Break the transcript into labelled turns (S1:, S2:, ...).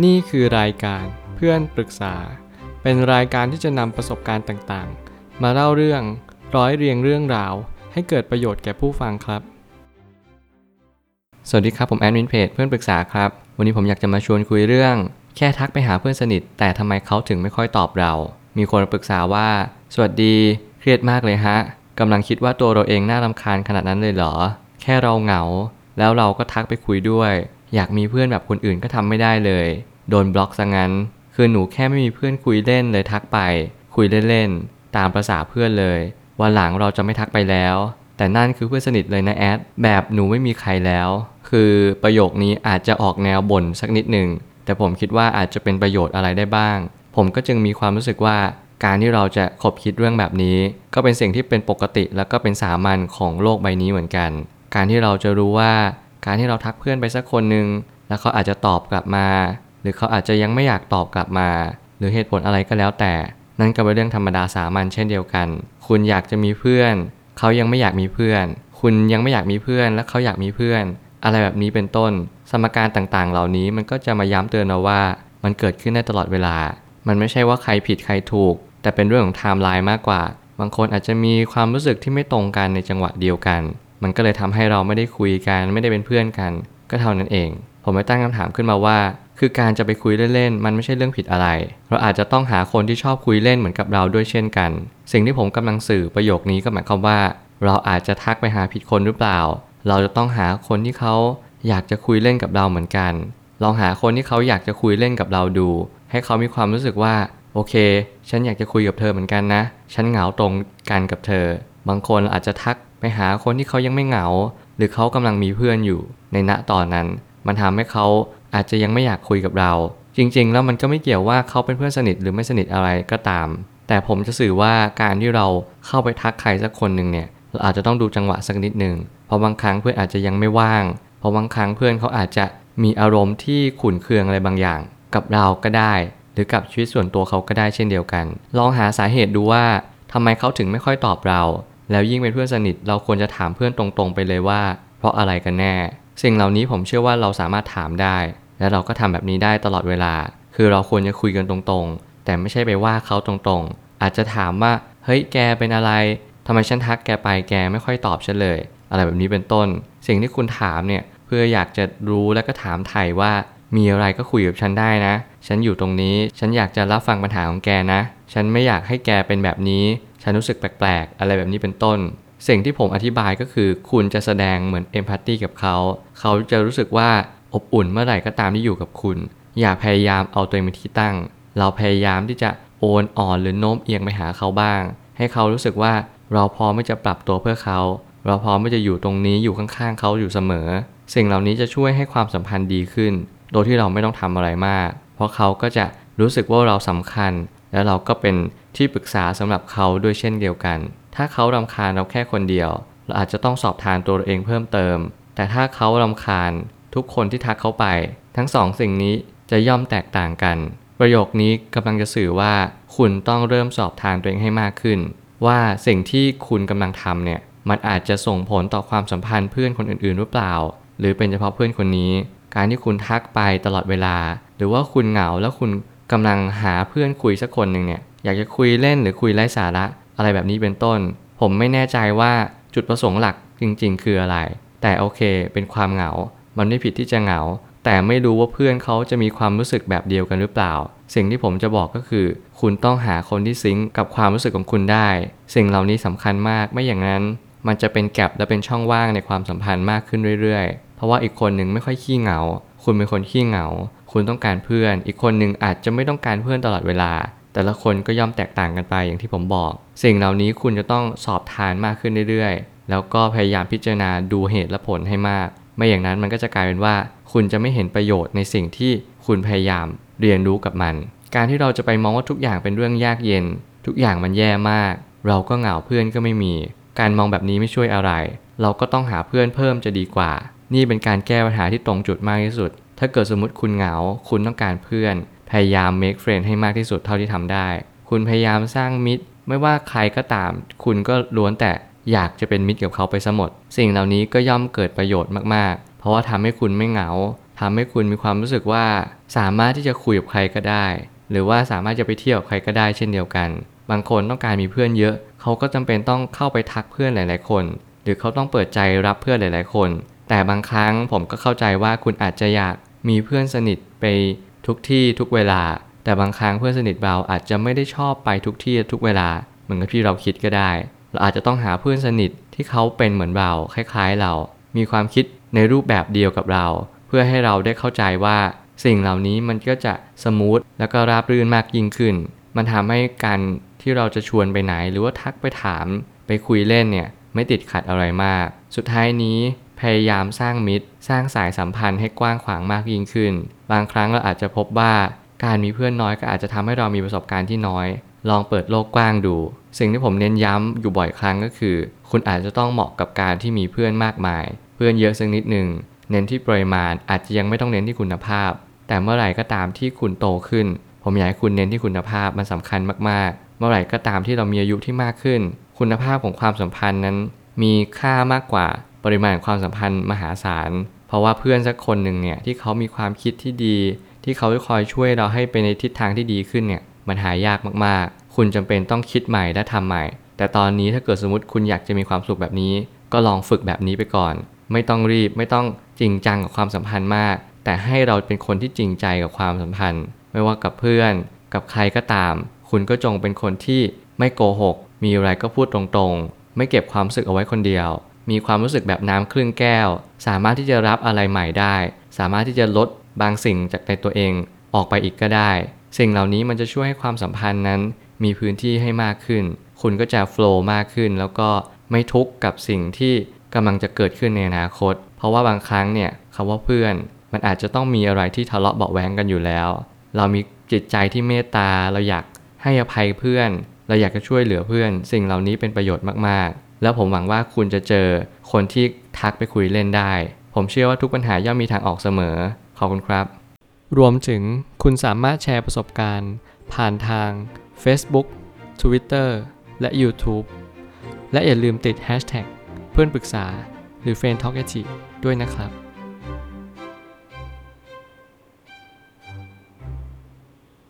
S1: นี่คือรายการเพื่อนปรึกษา เป็นรายการที่จะนำประสบการณ์ต่างๆ มาเล่าเรื่องร้อยเรียงเรื่องราว ให้เกิดประโยชน์แก่ผู้ฟังครับ สวัสดีครับผมแอดมินเพจเพื่อนปรึกษาครับ วันนี้ผมอยากจะมาชวนคุยเรื่อง แค่ทักไปหาเพื่อนสนิท แต่ทำไมเขาถึงไม่ค่อยตอบเรา มีคนปรึกษาว่า สวัสดี เครียดมากเลยฮะกำลังคิดว่าตัวเราเองน่ารำคาญขนาดนั้นเลยเหรอ แค่เราเหงา แล้วเราก็ทักไปคุยด้วย อยากมีเพื่อนแบบคนอื่นก็ทำไม่ได้เลย โดนบล็อกซะงั้น คือหนูแค่ไม่มีเพื่อนคุยเล่นเลยทักไป คุยเล่นๆตามประษาเพื่อนเลย วันหลังเราจะไม่ทักไปแล้ว แต่นั่นคือเพื่อนสนิทเลยนะแอดแบบหนูไม่มีใครแล้ว คือประโยคนี้อาจจะออกแนวบ่นสักนิดหนึ่งแต่ผมคิดว่าอาจจะเป็นประโยชน์อะไรได้บ้าง ผมก็จึงมีความรู้สึกว่าการที่เราจะคบคิดเรื่องแบบนี้ ก็เป็นสิ่งที่เป็นปกติแล้วก็เป็นสามัญของโลกใบนี้เหมือนกัน การที่เราจะรู้ว่า การที่เราทักเพื่อนไปสักคนหนึ่งแล้วเขาอาจจะตอบกลับมา หรือเขาอาจจะยังไม่อยากตอบกลับมา หรือเหตุผลอะไรก็แล้วแต่ นั่นก็เป็นเรื่องธรรมดาสามัญเช่นเดียวกัน คุณอยากจะมีเพื่อน เขายังไม่อยากมีเพื่อน คุณยังไม่อยากมีเพื่อน และเขาอยากมีเพื่อน อะไรแบบนี้เป็นต้น สมการต่างๆ เหล่านี้มันก็จะมาย้ำเตือนเราว่า มันเกิดขึ้นได้ตลอดเวลา มันไม่ใช่ว่าใครผิดใครถูก แต่เป็นเรื่องของไทม์ไลน์มากกว่า บางคนอาจจะมีความรู้สึกที่ไม่ตรงกันในจังหวะเดียวกัน มันก็เลยทำให้เราไม่ได้คุยกันไม่ได้เป็นเพื่อนกัน ก็เท่านั้นเอง ผมไม่ตั้งคำถามขึ้นมาว่า คือการจะไปคุยเล่นๆ มันไม่ใช่เรื่องผิดอะไร เราอาจจะต้องหาคนที่ชอบคุยเล่นเหมือนกับเราด้วยเช่นกัน สิ่งที่ผมกำลังสื่อประโยคนี้ก็หมายความว่า เราอาจจะทักไปหาผิดคนหรือเปล่า เราจะต้องหาคนที่เขาอยากจะคุยเล่นกับเราเหมือนกัน ลองหาคนที่เขาอยากจะคุยเล่นกับเราดู ให้เขามีความรู้สึกว่า โอเค ฉันอยากจะคุยกับเธอเหมือนกันนะ ฉันเหงาตรงกันกับเธอ บางคนอาจจะทักไปหาคนที่เขายังไม่เหงา หรือเขากำลังมีเพื่อนอยู่ ในณตอนนั้น มันทำให้เขาอาจจะยังไม่อยากคุยกับเรา จริงๆ แล้วมันก็ไม่เกี่ยวว่าเขาเป็นเพื่อนสนิทหรือไม่สนิทอะไรก็ตาม แต่ผมจะสื่อว่าการที่เราเข้าไปทักใครสักคนหนึ่งเนี่ยเราอาจจะต้องดูจังหวะสักนิดหนึ่งเพราะบางครั้งเพื่อนอาจจะยังไม่ว่าง เพราะบางครั้งเพื่อนเขาอาจจะมีอารมณ์ที่ขุ่นเคืองอะไรบางอย่าง กับเราก็ได้ หรือกับชีวิตส่วนตัวเขาก็ได้เช่นเดียวกัน ลองหาสาเหตุดูว่าทำไมเขาถึงไม่ค่อยตอบเรา แล้วยิ่งเป็นเพื่อนสนิทเราควรจะถามเพื่อนตรงๆไปเลยว่า เพราะอะไรกันแน่ สิ่งเหล่านี้ผมเชื่อว่าเราสามารถถามได้ และเราก็ทำแบบนี้ได้ตลอดเวลา คือเราควรจะคุยกันตรงๆ แต่ไม่ใช่ไปว่าเขาตรงๆ อาจจะถามว่าเฮ้ยแกเป็นอะไรทำไมฉันทักแกไปแกไม่ค่อยตอบฉันเลย อะไรแบบนี้เป็นต้น สิ่งที่คุณถามเนี่ยเพื่ออยากจะรู้และก็ถามไถ่ว่ามีอะไรก็คุยกับฉันได้นะ ฉันอยู่ตรงนี้ ฉันอยากจะรับฟังปัญหาของแกนะ ฉันไม่อยากให้แกเป็นแบบนี้ ฉันรู้สึกแปลกๆ อะไรแบบนี้เป็นต้น สิ่งที่ผมอธิบายก็คือ คุณจะแสดงเหมือนเอมพัตตีกับเขา เขาจะรู้สึกว่าอบอุ่นเมื่อไหร่ก็ตามที่อยู่กับคุณ อย่าพยายามเอาตัวเองเป็นที่ตั้ง เราพยายามที่จะโอนอ่อนหรือโน้มเอียงไปหาเขาบ้าง ให้เขารู้สึกว่าเราพร้อมที่จะปรับตัวเพื่อเขา เราพร้อมที่จะอยู่ตรงนี้อยู่ข้างๆเขาอยู่เสมอ สิ่งเหล่านี้จะช่วยให้ความสัมพันธ์ดีขึ้น โดยที่เราไม่ต้องทำอะไรมาก เพราะเขาก็จะรู้สึกว่าเราสำคัญ และเราก็เป็นที่ปรึกษาสำหรับเขาด้วยเช่นเดียวกัน ถ้าเขารำคาญเราแค่คนเดียว เราอาจจะต้องสอบทานตัวเราเองเพิ่มเติม แต่ถ้าเขารำคาญทุกคนที่ทักเขาไป ทั้งสองสิ่งนี้จะย่อมแตกต่างกัน ประโยคนี้กำลังจะสื่อว่า คุณต้องเริ่มสอบทานตัวเองให้มากขึ้น ว่าสิ่งที่คุณกำลังทำเนี่ยมันอาจจะส่งผลต่อความสัมพันธ์เพื่อนคนอื่นๆหรือเปล่า หรือเป็นเฉพาะเพื่อนคนนี้ การที่คุณทักไปตลอดเวลา หรือว่าคุณเหงาแล้วคุณ กำลังหาเพื่อนคุยสักคนหนึ่งเนี่ยอยากจะคุยเล่นหรือคุยไร้สาระอะไรแบบนี้เป็นต้น ผมไม่แน่ใจว่าจุดประสงค์หลักจริง ๆ คืออะไร แต่โอเค เป็นความเหงา มันไม่ผิดที่จะเหงา แต่ไม่รู้ว่าเพื่อนเขาจะมีความรู้สึกแบบเดียวกันหรือเปล่า สิ่งที่ผมจะบอกก็คือ คุณต้องหาคนที่ซิงก์กับความรู้สึกของคุณได้ สิ่งเหล่านี้สำคัญมากไม่อย่างนั้น มันจะเป็นแกลบและเป็นช่องว่างในความสัมพันธ์มากขึ้นเรื่อยๆ เพราะว่าอีกคนหนึ่งไม่ค่อยขี้เหงา คุณเป็นคนขี้เหงา คุณต้องการเพื่อน อีกคนหนึ่งอาจจะไม่ต้องการเพื่อนตลอดเวลา แต่ละคนก็ย่อมแตกต่างกันไปอย่างที่ผมบอก สิ่งเหล่านี้คุณจะต้องสอบทานมากขึ้นเรื่อยๆ แล้วก็พยายามพิจารณาดูเหตุและผลให้มาก ไม่อย่างนั้นมันก็จะกลายเป็นว่า คุณจะไม่เห็นประโยชน์ในสิ่งที่คุณพยายามเรียนรู้กับมัน การที่เราจะไปมองว่าทุกอย่างเป็นเรื่องยากเย็น ทุกอย่างมันแย่มาก เราก็เหงาเพื่อนก็ไม่มี การมองแบบนี้ไม่ช่วยอะไร เราก็ต้องหาเพื่อนเพิ่มจะดีกว่า นี่เป็นการแก้ปัญหาที่ตรงจุดมากที่สุด ถ้าเกิดสมมติคุณเหงา คุณต้องการเพื่อน พยายาม make friend ให้มากที่สุดเท่าที่ทำได้ คุณพยายามสร้างมิตร ไม่ว่าใครก็ตาม คุณก็ล้วนแต่อยากจะเป็นมิตรกับเขาไปซะหมด สิ่งเหล่านี้ก็ย่อมเกิดประโยชน์มากๆ เพราะว่าทำให้คุณไม่เหงาทำให้คุณมีความรู้สึกว่า สามารถที่จะคุยกับใครก็ได้ หรือว่าสามารถจะไปเที่ยวกับใครก็ได้เช่นเดียวกัน บางคนต้องการมีเพื่อนเยอะ เขาก็จำเป็นต้องเข้าไปทักเพื่อนหลาย ๆ คน หรือเขาต้องเปิดใจรับเพื่อนหลาย ๆ คน แต่บางครั้งผมก็เข้าใจว่าคุณอาจจะอยากมีเพื่อนสนิทไปทุกที่ทุกเวลา แต่บางครั้งเพื่อนสนิทเราอาจจะไม่ได้ชอบไปทุกที่ทุกเวลา เหมือนกับที่เราคิดก็ได้ เราอาจจะต้องหาเพื่อนสนิทที่เขาเป็นเหมือนเราคล้ายๆเรา มีความคิดในรูปแบบเดียวกับเรา เพื่อให้เราได้เข้าใจว่าสิ่งเหล่านี้มันก็จะสมูทแล้วก็ราบรื่นมากยิ่งขึ้น มันทำให้การที่เราจะชวนไปไหนหรือว่าทักไปถาม ไปคุยเล่นเนี่ยไม่ติดขัดอะไรมาก สุดท้ายนี้ พยายามสร้างมิตร สร้างสายสัมพันธ์ให้กว้างขวางมากยิ่งขึ้น บางครั้งเราอาจจะพบว่าการมีเพื่อนน้อยก็อาจจะทำให้เรามีประสบการณ์ที่น้อย ลองเปิดโลกกว้างดู สิ่งที่ผมเน้นย้ำอยู่บ่อยครั้งก็คือ คุณอาจจะต้องเหมาะกับการที่มีเพื่อนมากมาย เพื่อนเยอะสักนิดหนึ่งเน้นที่ปริมาณอาจจะยังไม่ต้องเน้นที่คุณภาพ แต่เมื่อไหร่ก็ตามที่คุณโตขึ้น ผมอยากให้คุณเน้นที่คุณภาพมันสำคัญมากๆ เมื่อไหร่ก็ตามที่เรามีอายุที่มากขึ้น คุณภาพของความสัมพันธ์นั้น มีค่ามากกว่า ปริมาณความสัมพันธ์มหาศาล เพราะว่าเพื่อนสักคนหนึ่งเนี่ยที่เขามีความคิดที่ดี ที่เขาจะคอยช่วยเราให้ไปในทิศทางที่ดีขึ้นเนี่ยมันหายากมากๆ คุณจำเป็นต้องคิดใหม่และทำใหม่ แต่ตอนนี้ถ้าเกิดสมมติคุณอยากจะมีความสุขแบบนี้ ก็ลองฝึกแบบนี้ไปก่อน ไม่ต้องรีบไม่ต้องจริงจังกับความสัมพันธ์มาก แต่ให้เราเป็นคนที่จริงใจกับความสัมพันธ์ ไม่ว่ากับเพื่อน กับใครก็ตาม คุณก็จงเป็นคนที่ไม่โกหก มีอะไรก็พูดตรงๆ ไม่เก็บความสึกเอาไว้คนเดียว มีความรู้สึกแบบน้ำครึ่งแก้ว สามารถที่จะรับอะไรใหม่ได้ สามารถที่จะลดบางสิ่งจากในตัวเองออกไปอีกก็ได้ สิ่งเหล่านี้มันจะช่วยให้ความสัมพันธ์นั้น มีพื้นที่ให้มากขึ้น คุณก็จะโฟล์มากขึ้น แล้วก็ไม่ทุกข์กับสิ่งที่กำลังจะเกิดขึ้นในอนาคต เพราะว่าบางครั้งเนี่ยคำว่าเพื่อน มันอาจจะต้องมีอะไรที่ทะเลาะเบาะแวงกันอยู่แล้ว เรามีจิตใจที่เมตตาเราอยากให้อภัยเพื่อน เราอยากจะช่วยเหลือเพื่อน สิ่งเหล่านี้เป็นประโยชน์มากๆ แล้วผมหวังว่าคุณจะเจอคนที่ทักไปคุยเล่นได้ ผมเชื่อว่าทุกปัญหาย่อมมีทางออกเสมอ ขอบคุณครับ รวมถึงคุณสามารถแชร์ประสบการณ์ ผ่านทาง Facebook Twitter และ YouTube และอย่าลืมติด Hashtag เพื่อนปรึกษาหรือ f r ร e n d t a l k ด้วยนะครับ